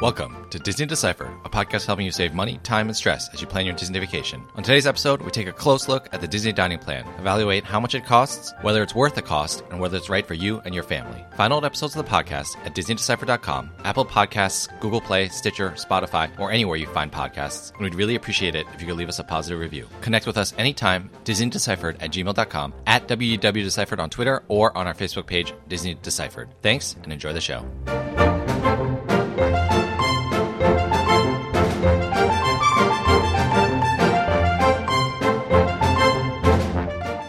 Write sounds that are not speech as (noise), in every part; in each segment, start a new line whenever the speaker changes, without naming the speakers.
Welcome to Disney Deciphered, a podcast helping you save money, time, and stress as you plan your Disney vacation. On today's episode, we take a close look at the Disney dining plan, evaluate how much it costs, whether it's worth the cost, and whether it's right for you and your family. Find old episodes of the podcast at DisneyDeciphered.com, Apple Podcasts, Google Play, Stitcher, Spotify, or anywhere you find podcasts. And we'd really appreciate it if you could leave us a positive review. Connect with us anytime, DisneyDeciphered at gmail.com, at WDWDeciphered on Twitter, or on our Facebook page, Disney Deciphered. Thanks, and enjoy the show.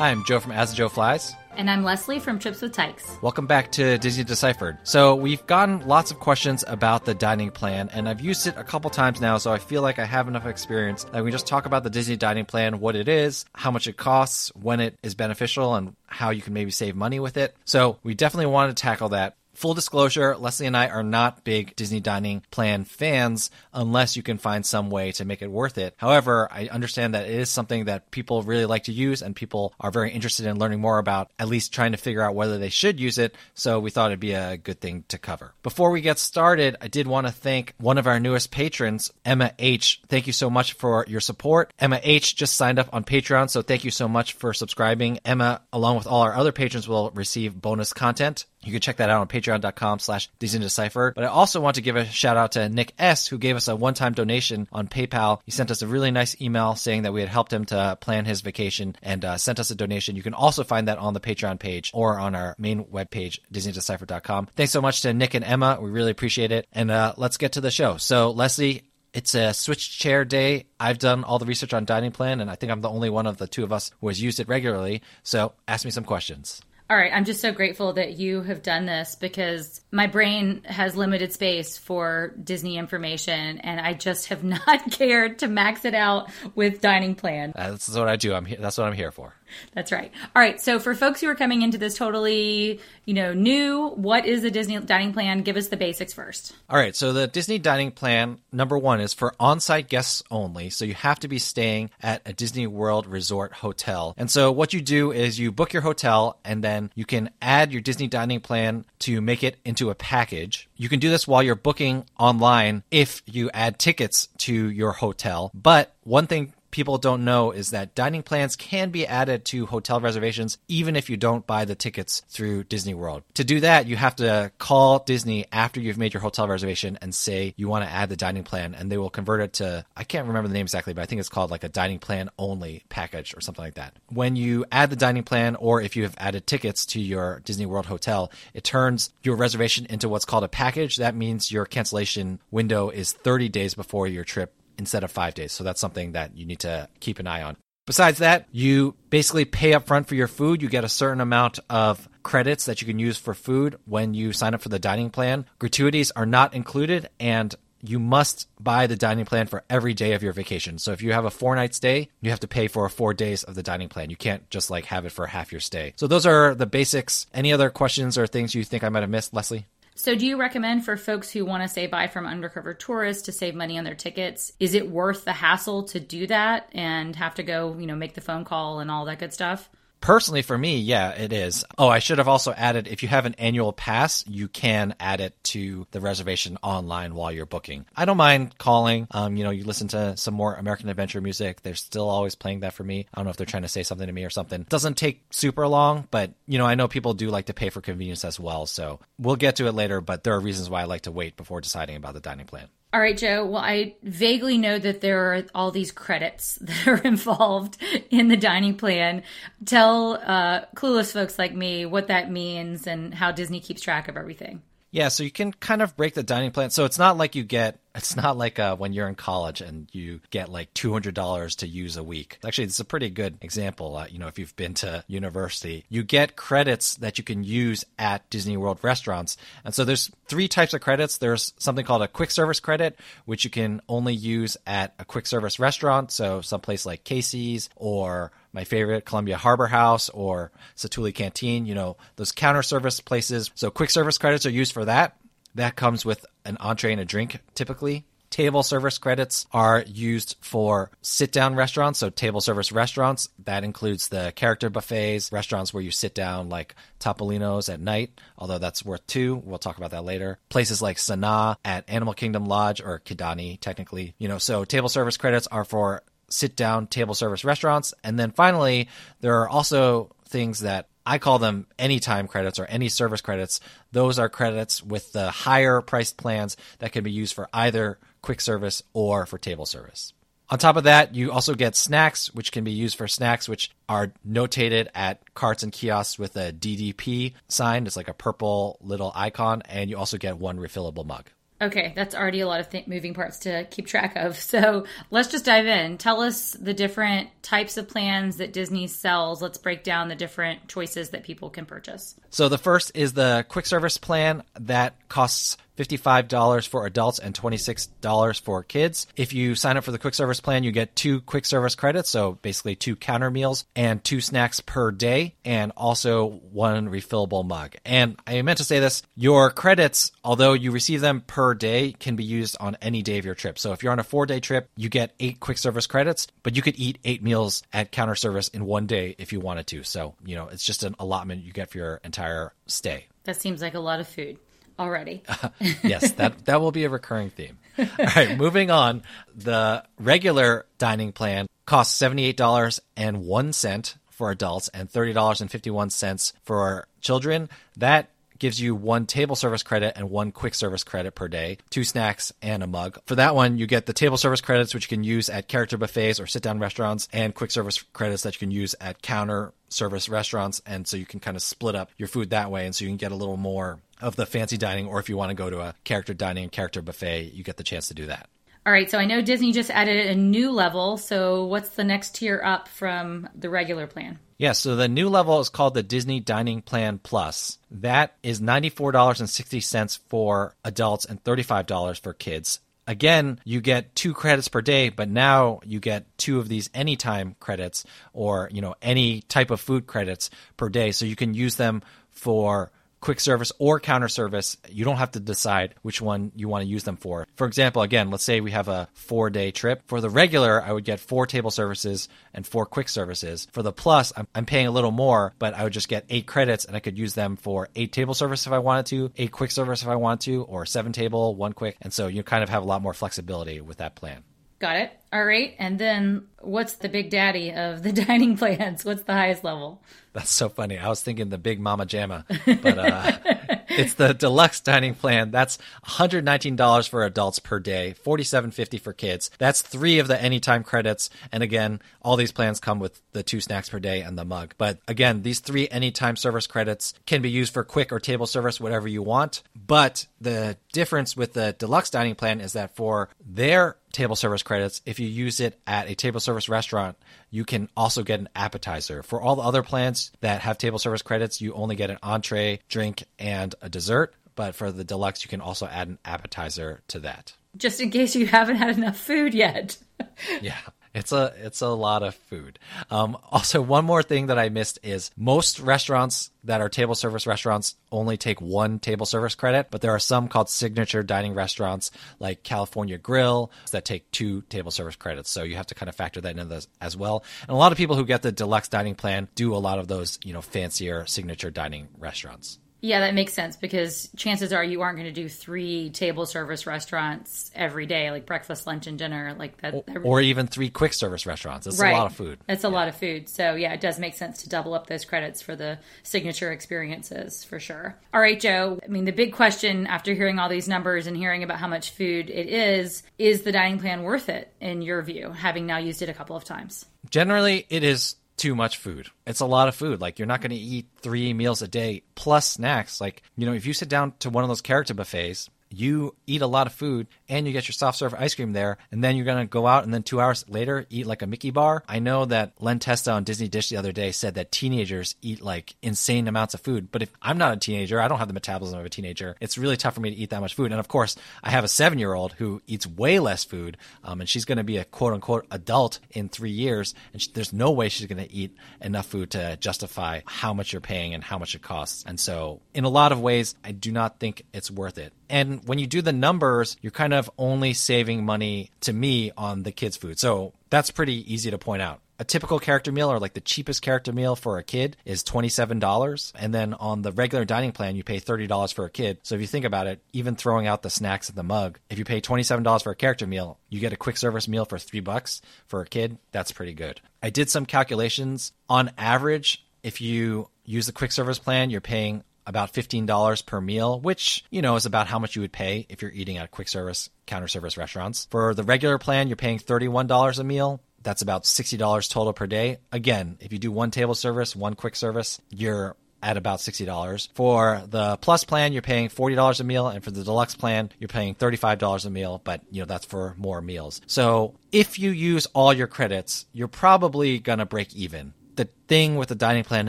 Hi, I'm Joe from As the Joe Flies.
And I'm Leslie from Trips with Tykes.
Welcome back to Disney Deciphered. So, we've gotten lots of questions about the dining plan, and I've used it a couple times now, so I feel like I have enough experience that we just talk about the Disney dining plan, what it is, how much it costs, when it is beneficial, and how you can maybe save money with it. So, we definitely want to tackle that. Full disclosure, Leslie and I are not big Disney dining plan fans unless you can find some way to make it worth it. However, I understand that it is something that people really like to use and people are very interested in learning more about, at least trying to figure out whether they should use it. So we thought it'd be a good thing to cover. Before we get started, I did want to thank one of our newest patrons, Emma H. Thank you so much for your support. Emma H just signed up on Patreon, so thank you so much for subscribing. Emma, along with all our other patrons, will receive bonus content. You can check that out on patreon.com slash Decipher. But I also want to give a shout out to Nick S, who gave us a one-time donation on PayPal. He sent us a really nice email saying that we had helped him to plan his vacation and uh, sent us a donation. You can also find that on the Patreon page or on our main webpage, DisneyDeciphered.com. Thanks so much to Nick and Emma. We really appreciate it. And uh, let's get to the show. So, Leslie, it's a switch chair day. I've done all the research on dining plan, and I think I'm the only one of the two of us who has used it regularly. So, ask me some questions.
All right, I'm just so grateful that you have done this because my brain has limited space for Disney information, and I just have (laughs) not cared to max it out with dining plan.
Uh, that's what I do. I'm here. That's what I'm here for.
That's right. All right. So for folks who are coming into this totally, you know, new, what is the Disney dining plan? Give us the basics first.
All right. So the Disney dining plan number one is for on-site guests only. So you have to be staying at a Disney World Resort hotel. And so what you do is you book your hotel and then you can add your Disney dining plan to make it into a package. You can do this while you're booking online if you add tickets to your hotel. But one thing people don't know is that dining plans can be added to hotel reservations even if you don't buy the tickets through Disney World. To do that, you have to call Disney after you've made your hotel reservation and say you want to add the dining plan, and they will convert it to, I can't remember the name exactly, but I think it's called like a dining plan only package or something like that. When you add the dining plan, or if you have added tickets to your Disney World hotel, it turns your reservation into what's called a package. That means your cancellation window is 30 days before your trip instead of five days. So that's something that you need to keep an eye on. Besides that, you basically pay up front for your food. You get a certain amount of credits that you can use for food when you sign up for the dining plan. Gratuities are not included, and you must buy the dining plan for every day of your vacation. So if you have a four night stay, you have to pay for four days of the dining plan. You can't just like have it for half your stay. So those are the basics. Any other questions or things you think I might have missed, Leslie?
So, do you recommend for folks who want to say buy from undercover tourists to save money on their tickets? Is it worth the hassle to do that and have to go, you know, make the phone call and all that good stuff?
Personally, for me, yeah, it is. Oh, I should have also added if you have an annual pass, you can add it to the reservation online while you're booking. I don't mind calling. Um, you know, you listen to some more American Adventure music. They're still always playing that for me. I don't know if they're trying to say something to me or something. Doesn't take super long, but you know, I know people do like to pay for convenience as well. So we'll get to it later, but there are reasons why I like to wait before deciding about the dining plan.
All right, Joe. Well, I vaguely know that there are all these credits (laughs) that are involved in the dining plan. Tell uh, clueless folks like me what that means and how Disney keeps track of everything.
Yeah, so you can kind of break the dining plan. So it's not like you get It's not like uh, when you're in college and you get like $200 to use a week. Actually, it's a pretty good example. Uh, you know, if you've been to university, you get credits that you can use at Disney World restaurants. And so there's three types of credits. There's something called a quick service credit, which you can only use at a quick service restaurant. So someplace like Casey's or my favorite, Columbia Harbor House or Satu'li Canteen, you know, those counter service places. So quick service credits are used for that. That comes with an entree and a drink typically. Table service credits are used for sit down restaurants, so table service restaurants. That includes the character buffets, restaurants where you sit down, like Topolino's at night, although that's worth two. We'll talk about that later. Places like Sanaa at Animal Kingdom Lodge or Kidani, technically. You know, so table service credits are for sit down table service restaurants. And then finally, there are also things that I call them anytime credits or any service credits. Those are credits with the higher priced plans that can be used for either quick service or for table service. On top of that, you also get snacks, which can be used for snacks, which are notated at carts and kiosks with a DDP sign. It's like a purple little icon, and you also get one refillable mug.
Okay, that's already a lot of th- moving parts to keep track of. (laughs) So let's just dive in. Tell us the different types of plans that Disney sells. Let's break down the different choices that people can purchase.
So the first is the quick service plan that costs $55 for adults and $26 for kids. If you sign up for the quick service plan, you get two quick service credits, so basically two counter meals and two snacks per day, and also one refillable mug. And I meant to say this your credits, although you receive them per day, can be used on any day of your trip. So if you're on a four day trip, you get eight quick service credits, but you could eat eight meals at counter service in one day if you wanted to. So, you know, it's just an allotment you get for your entire stay.
That seems like a lot of food already. (laughs)
yes, that that will be a recurring theme. (laughs) All right, moving on. The regular dining plan costs seventy eight dollars and one cent for adults and thirty dollars and fifty one cents for children. That gives you one table service credit and one quick service credit per day, two snacks and a mug. For that one, you get the table service credits, which you can use at character buffets or sit down restaurants, and quick service credits that you can use at counter service restaurants. And so you can kind of split up your food that way. And so you can get a little more of the fancy dining, or if you want to go to a character dining and character buffet, you get the chance to do that.
All right, so I know Disney just added a new level. So what's the next tier up from the regular plan?
Yeah, so the new level is called the Disney Dining Plan Plus. That is $94.60 for adults and $35 for kids. Again, you get two credits per day, but now you get two of these anytime credits or, you know, any type of food credits per day. So you can use them for quick service or counter service. You don't have to decide which one you want to use them for. For example, again, let's say we have a four day trip. For the regular, I would get four table services and four quick services. For the plus, I'm, I'm paying a little more, but I would just get eight credits and I could use them for eight table service if I wanted to, eight quick service if I wanted to, or seven table, one quick. And so you kind of have a lot more flexibility with that plan.
Got it. All right. And then what's the big daddy of the (laughs) dining plans? What's the highest level? (laughs)
That's so funny. I was thinking the big mama jamma, but uh, (laughs) it's the deluxe dining plan. That's $119 for adults per day, $47.50 for kids. That's three of the anytime credits. And again, all these plans come with the two snacks per day and the mug. But again, these three anytime service credits can be used for quick or table service, whatever you want. But the difference with the deluxe dining plan is that for their table service credits. If you use it at a table service restaurant, you can also get an appetizer. For all the other plans that have table service credits, you only get an entree, drink, and a dessert. But for the deluxe, you can also add an appetizer to that.
Just in case you haven't had enough food yet. (laughs)
yeah. It's a it's a lot of food. Um, also, one more thing that I missed is most restaurants that are table service restaurants only take one table service credit, but there are some called signature dining restaurants like California Grill that take two table service credits. So you have to kind of factor that in as well. And a lot of people who get the deluxe dining plan do a lot of those you know fancier signature dining restaurants.
Yeah, that makes sense because chances are you aren't going to do three table service restaurants every day, like breakfast, lunch, and dinner, like that.
Or, or even three quick service restaurants. It's
right.
a lot of food.
It's a yeah. lot of food. So, yeah, it does make sense to double up those credits for the signature experiences for sure. All right, Joe. I mean, the big question after hearing all these numbers and hearing about how much food it is is the dining plan worth it in your view, having now used it a couple of times?
Generally, it is too much food. It's a lot of food. Like you're not going to eat three meals a day plus snacks. Like, you know, if you sit down to one of those character buffets you eat a lot of food and you get your soft serve ice cream there, and then you're going to go out and then two hours later eat like a Mickey bar. I know that Len Testa on Disney Dish the other day said that teenagers eat like insane amounts of food. But if I'm not a teenager, I don't have the metabolism of a teenager. It's really tough for me to eat that much food. And of course, I have a seven year old who eats way less food, um, and she's going to be a quote unquote adult in three years, and she, there's no way she's going to eat enough food to justify how much you're paying and how much it costs. And so, in a lot of ways, I do not think it's worth it. And when you do the numbers, you're kind of only saving money to me on the kids' food. So that's pretty easy to point out. A typical character meal or like the cheapest character meal for a kid is $27. And then on the regular dining plan, you pay $30 for a kid. So if you think about it, even throwing out the snacks and the mug, if you pay $27 for a character meal, you get a quick service meal for three bucks for a kid. That's pretty good. I did some calculations. On average, if you use the quick service plan, you're paying about $15 per meal, which, you know, is about how much you would pay if you're eating at quick service, counter service restaurants. For the regular plan, you're paying $31 a meal. That's about $60 total per day. Again, if you do one table service, one quick service, you're at about $60. For the plus plan, you're paying $40 a meal, and for the deluxe plan, you're paying $35 a meal, but you know that's for more meals. So, if you use all your credits, you're probably going to break even the thing with the dining plan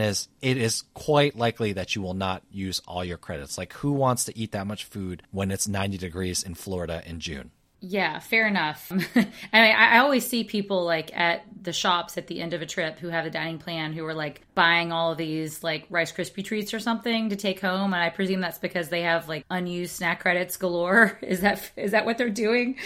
is it is quite likely that you will not use all your credits. Like, who wants to eat that much food when it's 90 degrees in Florida in June?
Yeah, fair enough. (laughs) I I always see people like at the shops at the end of a trip who have a dining plan who are like buying all of these like Rice Krispie treats or something to take home, and I presume that's because they have like unused snack credits galore. (laughs) Is that is that what they're doing?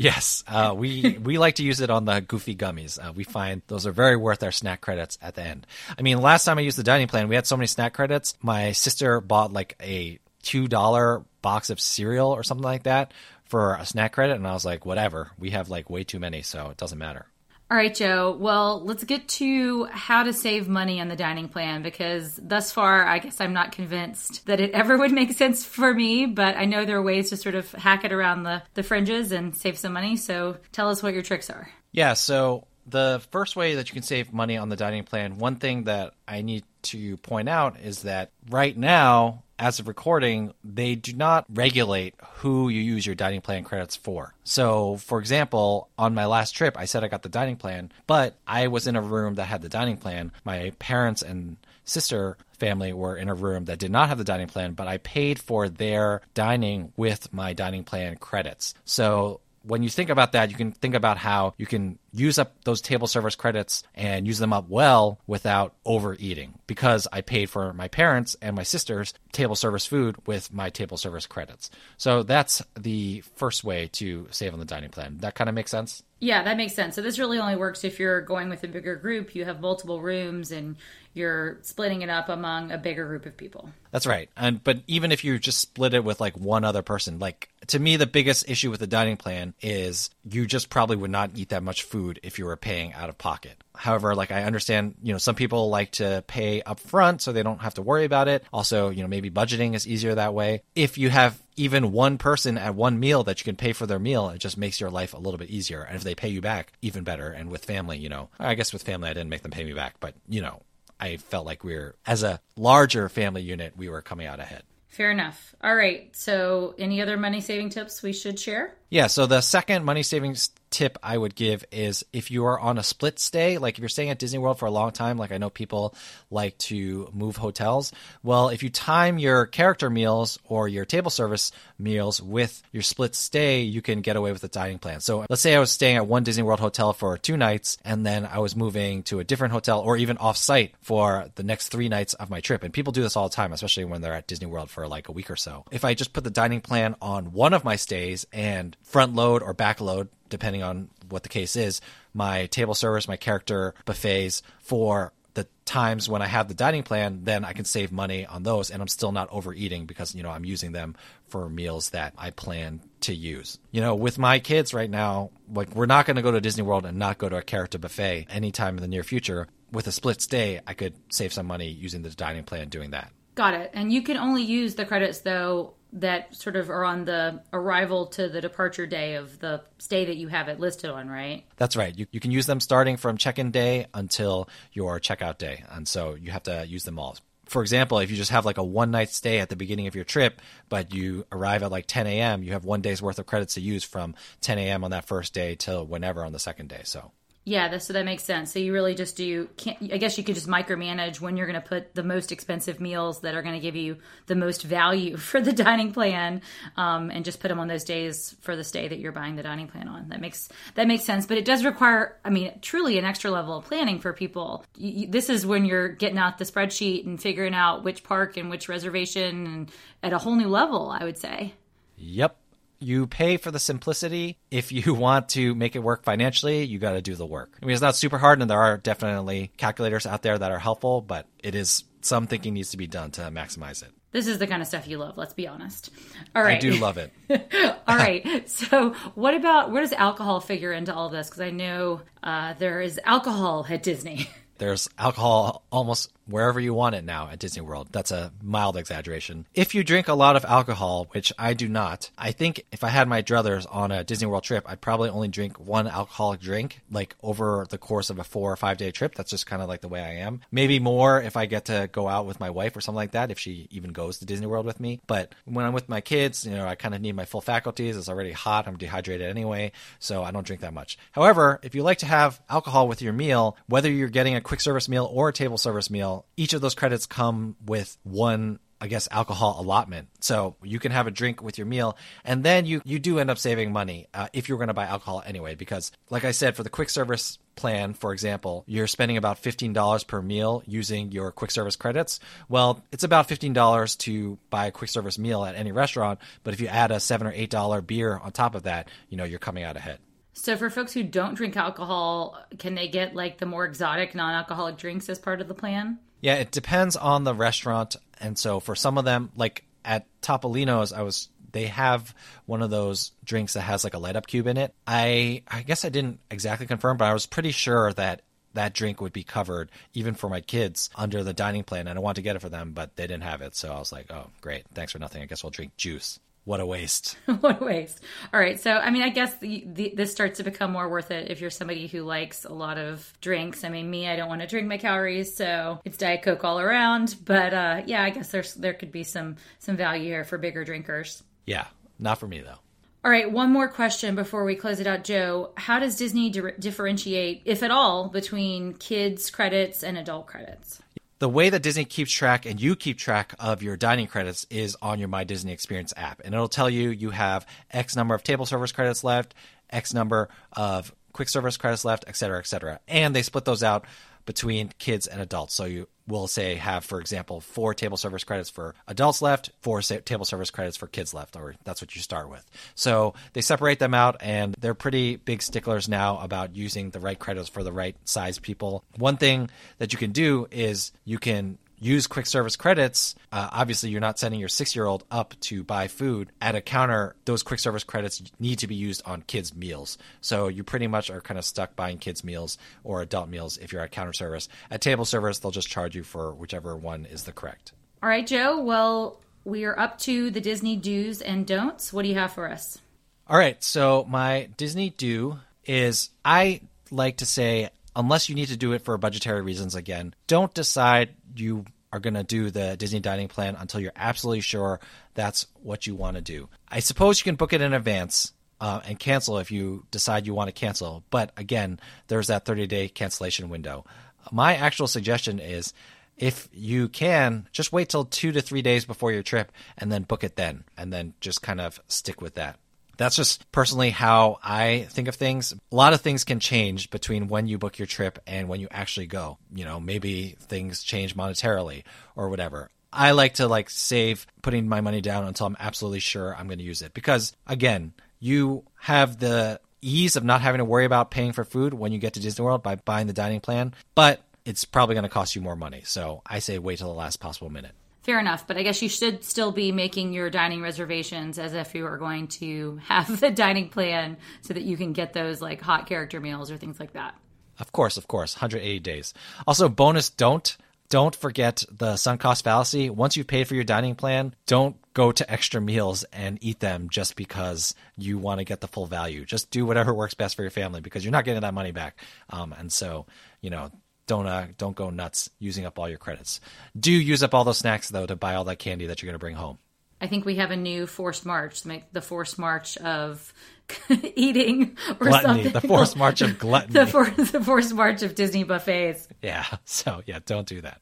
Yes, uh, we we like to use it on the goofy gummies. Uh, we find those are very worth our snack credits at the end. I mean, last time I used the dining plan, we had so many snack credits. My sister bought like a two dollar box of cereal or something like that for a snack credit, and I was like, whatever. We have like way too many, so it doesn't matter.
All right, Joe. Well, let's get to how to save money on the dining plan because thus far, I guess I'm not convinced that it ever (laughs) would make sense for me, but I know there are ways to sort of hack it around the, the fringes and save some money. So tell us what your tricks are.
Yeah, so the first way that you can save money on the dining plan, one thing that I need to point out is that right now, as of recording, they do not regulate who you use your dining plan credits for. So, for example, on my last trip, I said I got the dining plan, but I was in a room that had the dining plan. My parents and sister family were in a room that did not have the dining plan, but I paid for their dining with my dining plan credits. So, when you think about that, you can think about how you can use up those table service credits and use them up well without overeating because I paid for my parents and my sister's table service food with my table service credits. So that's the first way to save on the dining plan. That kind of makes sense?
Yeah, that makes sense. So this really only works if you're going with a bigger group, you have multiple rooms and you're splitting it up among a bigger group of people.
That's right. And but even if you just split it with like one other person, like to me the biggest issue with the dining plan is you just probably would not eat that much food if you were paying out of pocket. However, like I understand, you know, some people like to pay up front so they don't have to worry about it. Also, you know, maybe budgeting is easier that way. If you have even one person at one meal that you can pay for their meal, it just makes your life a little bit easier. And if they pay you back, even better. And with family, you know, I guess with family I didn't make them pay me back, but you know, I felt like we were as a larger family unit, we were coming out ahead.
Fair enough. All right. So, any other money saving tips we should share?
Yeah. So, the second money savings tip I would give is if you are on a split stay, like if you're staying at Disney World for a long time, like I know people like to move hotels. Well, if you time your character meals or your table service meals with your split stay, you can get away with the dining plan. So let's say I was staying at one Disney World hotel for two nights and then I was moving to a different hotel or even off site for the next three nights of my trip. And people do this all the time, especially when they're at Disney World for like a week or so. If I just put the dining plan on one of my stays and front load or back load depending on what the case is, my table service, my character buffets for the times when I have the dining plan, then I can save money on those and I'm still not overeating because, you know, I'm using them for meals that I plan to use. You know, with my kids right now, like we're not going to go to Disney World and not go to a character buffet anytime in the near future. With a split stay, I could save some money using the dining plan doing that.
Got it. And you can only use the credits though that sort of are on the arrival to the departure day of the stay that you have it listed on, right?
That's right. You, you can use them starting from check in day until your checkout day. And so you have to use them all for example, if you just have like a one night stay at the beginning of your trip, but you arrive at like 10 a.m., you have one day's worth of credits to use from 10 a.m. on that first day till whenever on the second day. So
yeah, that, so that makes sense. So you really just do. I guess you could just micromanage when you're going to put the most expensive meals that are going to give you the most value (laughs) for the dining plan, um, and just put them on those days for the stay that you're buying the dining plan on. That makes that makes sense. But it does require, I mean, truly an extra level of planning for people. You, this is when you're getting out the spreadsheet and figuring out which park and which reservation, and at a whole new level. I would say.
Yep you pay for the simplicity. If you (laughs) want to make it work financially, you got to do the work. I mean, it's not super hard, and there are definitely calculators out there that are helpful, but it is some thinking needs to be done to maximize it.
This is the kind of stuff you love, let's be honest. All right. I
do love it. (laughs)
all right. So, what about where does alcohol figure into all this? Because I know uh, there is alcohol at Disney. (laughs)
There's alcohol almost wherever you want it now at Disney World. That's a mild exaggeration. If you drink a lot of alcohol, which I do not, I think if I had my druthers on a Disney World trip, I'd probably only drink one alcoholic drink, like over the course of a four or five day trip. That's just kind of like the way I am. Maybe more if I get to go out with my wife or something like that, if she even goes to Disney World with me. But when I'm with my kids, you know, I kind of need my full faculties. It's already hot. I'm dehydrated anyway, so I don't drink that much. However, if you like to have alcohol with your meal, whether you're getting a quick service meal or a table service meal, each of those credits come with one I guess alcohol allotment. So you can have a drink with your meal, and then you you do end up saving money uh, if you're going to buy alcohol anyway. Because, like I said, for the quick service plan, for example, you're spending about fifteen dollars per meal using your quick service credits. Well, it's about fifteen dollars to buy a quick service meal at any restaurant. But if you add a seven or eight dollar beer on top of that, you know you're coming out ahead.
So for folks who don't drink alcohol, can they get like the more exotic non-alcoholic drinks as part of the plan?
Yeah, it depends on the restaurant, and so for some of them, like at Topolino's, I was they have one of those drinks that has like a light up cube in it. I I guess I didn't exactly confirm, but I was pretty sure that that drink would be covered even for my kids under the dining plan and I wanted to get it for them, but they didn't have it. So I was like, "Oh, great. Thanks for nothing. I guess we'll drink juice." What a waste. (laughs)
what a waste. All right. So, I mean, I guess the, the, this starts to become more worth it if you're somebody who likes a lot of drinks. I mean, me, I don't want to drink my calories, so it's Diet Coke all around. But uh, yeah, I guess there's there could be some some value here for bigger drinkers.
Yeah, not for me though.
All right, one more question before we close it out, Joe. How does Disney di- differentiate, if at all, between kids credits and adult credits?
The way that Disney keeps track and you keep track of your dining credits is on your My Disney Experience app. And it'll tell you you have X number of table service credits left, X number of quick service credits left, et cetera, et cetera. And they split those out between kids and adults. So you will say have, for example, four table service credits for adults left, four table service credits for kids left, or that's what you start with. So they separate them out, and they're pretty big sticklers now about using the right credits for the right size people. One thing that you can do is you can use quick service credits. Uh, obviously, you're not sending your six year old up to buy food at a counter. Those quick service credits need to be used on kids' meals. So you pretty much are kind of stuck buying kids' meals or adult meals if you're at counter service. At table service, they'll just charge you for whichever one is the correct.
All right, Joe. Well, we are up to the Disney do's and don'ts. What do you have for us?
All right. So, my Disney do is I like to say unless you need to do it for budgetary reasons again, don't decide you are going to do the Disney dining plan until you're absolutely sure that's what you want to do. I suppose you can book it in advance uh, and cancel if you decide you want to cancel. But again, there's that 30 day cancellation window. My actual suggestion is if you can, just wait till two to three days before your trip and then book it then, and then just kind of stick with that. That's just personally how I think of things. A lot of things can change between when you book your trip and when you actually go. You know, maybe things change monetarily or whatever. I like to like save putting my money down until I'm absolutely sure I'm going to use it because again, you have the ease of not having to worry about paying for food when you get to Disney World by buying the dining plan, but it's probably going to cost you more money. So I say wait till the last possible minute
fair enough. But I guess you should still be making your dining reservations as if you are going to have the dining plan so that you can get those like hot character meals or things like that.
Of course, of course, 180 days. Also, bonus don't don't forget the sunk cost fallacy. Once you've paid for your dining plan, don't go to extra meals and eat them just because you want to get the full value. Just do whatever works best for your family because you're not getting that money back. Um, and so, you know, don't uh, don't go nuts using up all your credits. Do use up all those snacks though to buy all that candy that you're going to bring home.
I think we have a new forced march, make the forced march of (laughs) eating or
Gluttony,
something.
the forced march of gluttony.
the, for, the forced march of Disney buffets.
Yeah. (laughs) So yeah, don't do that.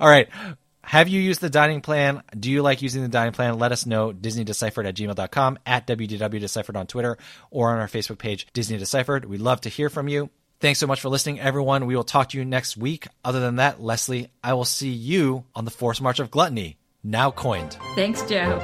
All right. Have you used the dining plan? Do you like using the dining plan? Let us know. DisneyDeciphered at gmail.com, at WDW Deciphered on Twitter, or on our Facebook page, Disney Deciphered. We'd love to hear from you. Thanks so much for listening, everyone. We will talk to you next week. Other than that, Leslie, I will see you on the Force March of Gluttony, now coined.
Thanks, Joe.